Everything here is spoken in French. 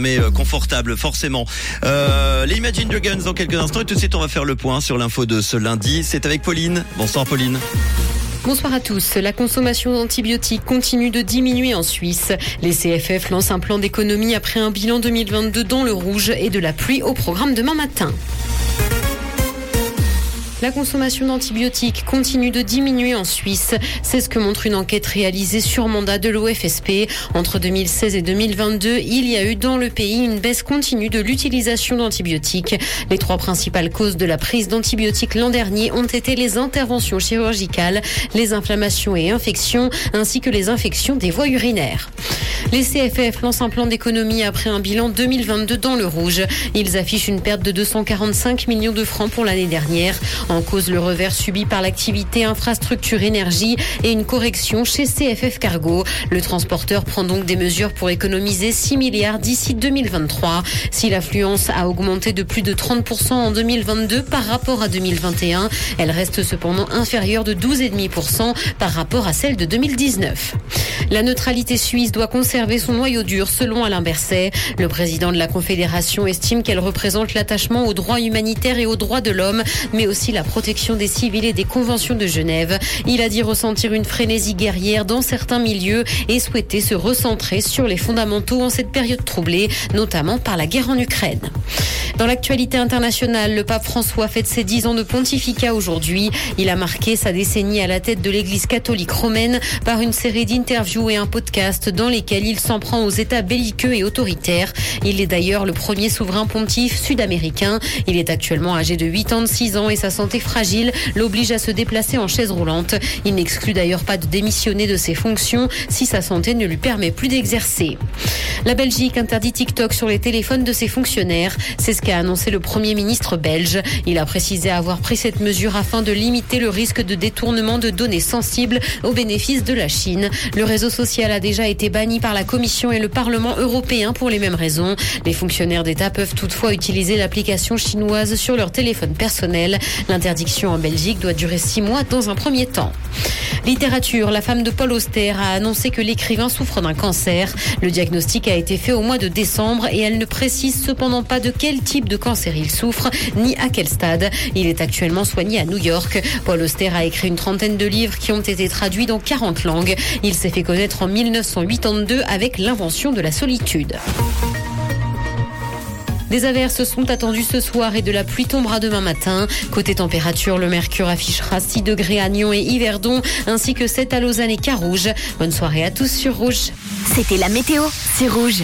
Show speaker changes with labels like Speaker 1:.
Speaker 1: mais euh, confortable forcément. Euh, les Imagine Dragons dans quelques instants et tout de suite on va faire le point sur l'info de ce lundi. C'est avec Pauline. Bonsoir Pauline.
Speaker 2: Bonsoir à tous. La consommation d'antibiotiques continue de diminuer en Suisse. Les CFF lancent un plan d'économie après un bilan 2022 dans le rouge et de la pluie au programme demain matin. La consommation d'antibiotiques continue de diminuer en Suisse. C'est ce que montre une enquête réalisée sur mandat de l'OFSP. Entre 2016 et 2022, il y a eu dans le pays une baisse continue de l'utilisation d'antibiotiques. Les trois principales causes de la prise d'antibiotiques l'an dernier ont été les interventions chirurgicales, les inflammations et infections, ainsi que les infections des voies urinaires. Les CFF lancent un plan d'économie après un bilan 2022 dans le rouge. Ils affichent une perte de 245 millions de francs pour l'année dernière. En cause, le revers subi par l'activité infrastructure énergie et une correction chez CFF Cargo. Le transporteur prend donc des mesures pour économiser 6 milliards d'ici 2023. Si l'affluence a augmenté de plus de 30% en 2022 par rapport à 2021, elle reste cependant inférieure de 12,5% par rapport à celle de 2019. La neutralité suisse doit conserver son noyau dur, selon Alain Berset. Le président de la Confédération estime qu'elle représente l'attachement aux droits humanitaires et aux droits de l'homme, mais aussi la protection des civils et des conventions de Genève. Il a dit ressentir une frénésie guerrière dans certains milieux et souhaiter se recentrer sur les fondamentaux en cette période troublée, notamment par la guerre en Ukraine. Dans l'actualité internationale, le pape François fête ses dix ans de pontificat aujourd'hui. Il a marqué sa décennie à la tête de l'église catholique romaine par une série d'interviews et un podcast dans lesquels il s'en prend aux États belliqueux et autoritaires. Il est d'ailleurs le premier souverain pontife sud-américain. Il est actuellement âgé de 86 ans et sa santé fragile l'oblige à se déplacer en chaise roulante. Il n'exclut d'ailleurs pas de démissionner de ses fonctions si sa santé ne lui permet plus d'exercer. La Belgique interdit TikTok sur les téléphones de ses fonctionnaires. C'est ce qu'a annoncé le Premier ministre belge. Il a précisé avoir pris cette mesure afin de limiter le risque de détournement de données sensibles au bénéfice de la Chine. Le réseau social a déjà été banni par la Commission et le Parlement européen pour les mêmes raisons. Les fonctionnaires d'État peuvent toutefois utiliser l'application chinoise sur leur téléphone personnel. L'interdiction en Belgique doit durer six mois dans un premier temps. Littérature, la femme de Paul Auster a annoncé que l'écrivain souffre d'un cancer. Le diagnostic a été fait au mois de décembre et elle ne précise cependant pas de quel type de cancer il souffre ni à quel stade. Il est actuellement soigné à New York. Paul Auster a écrit une trentaine de livres qui ont été traduits dans 40 langues. Il s'est fait connaître en 1982 avec l'invention de la solitude. Des averses sont attendues ce soir et de la pluie tombera demain matin. Côté température, le mercure affichera 6 degrés à Nyon et Yverdon, ainsi que 7 à Lausanne et Carouge. Bonne soirée à tous sur Rouge.
Speaker 3: C'était la météo, c'est Rouge.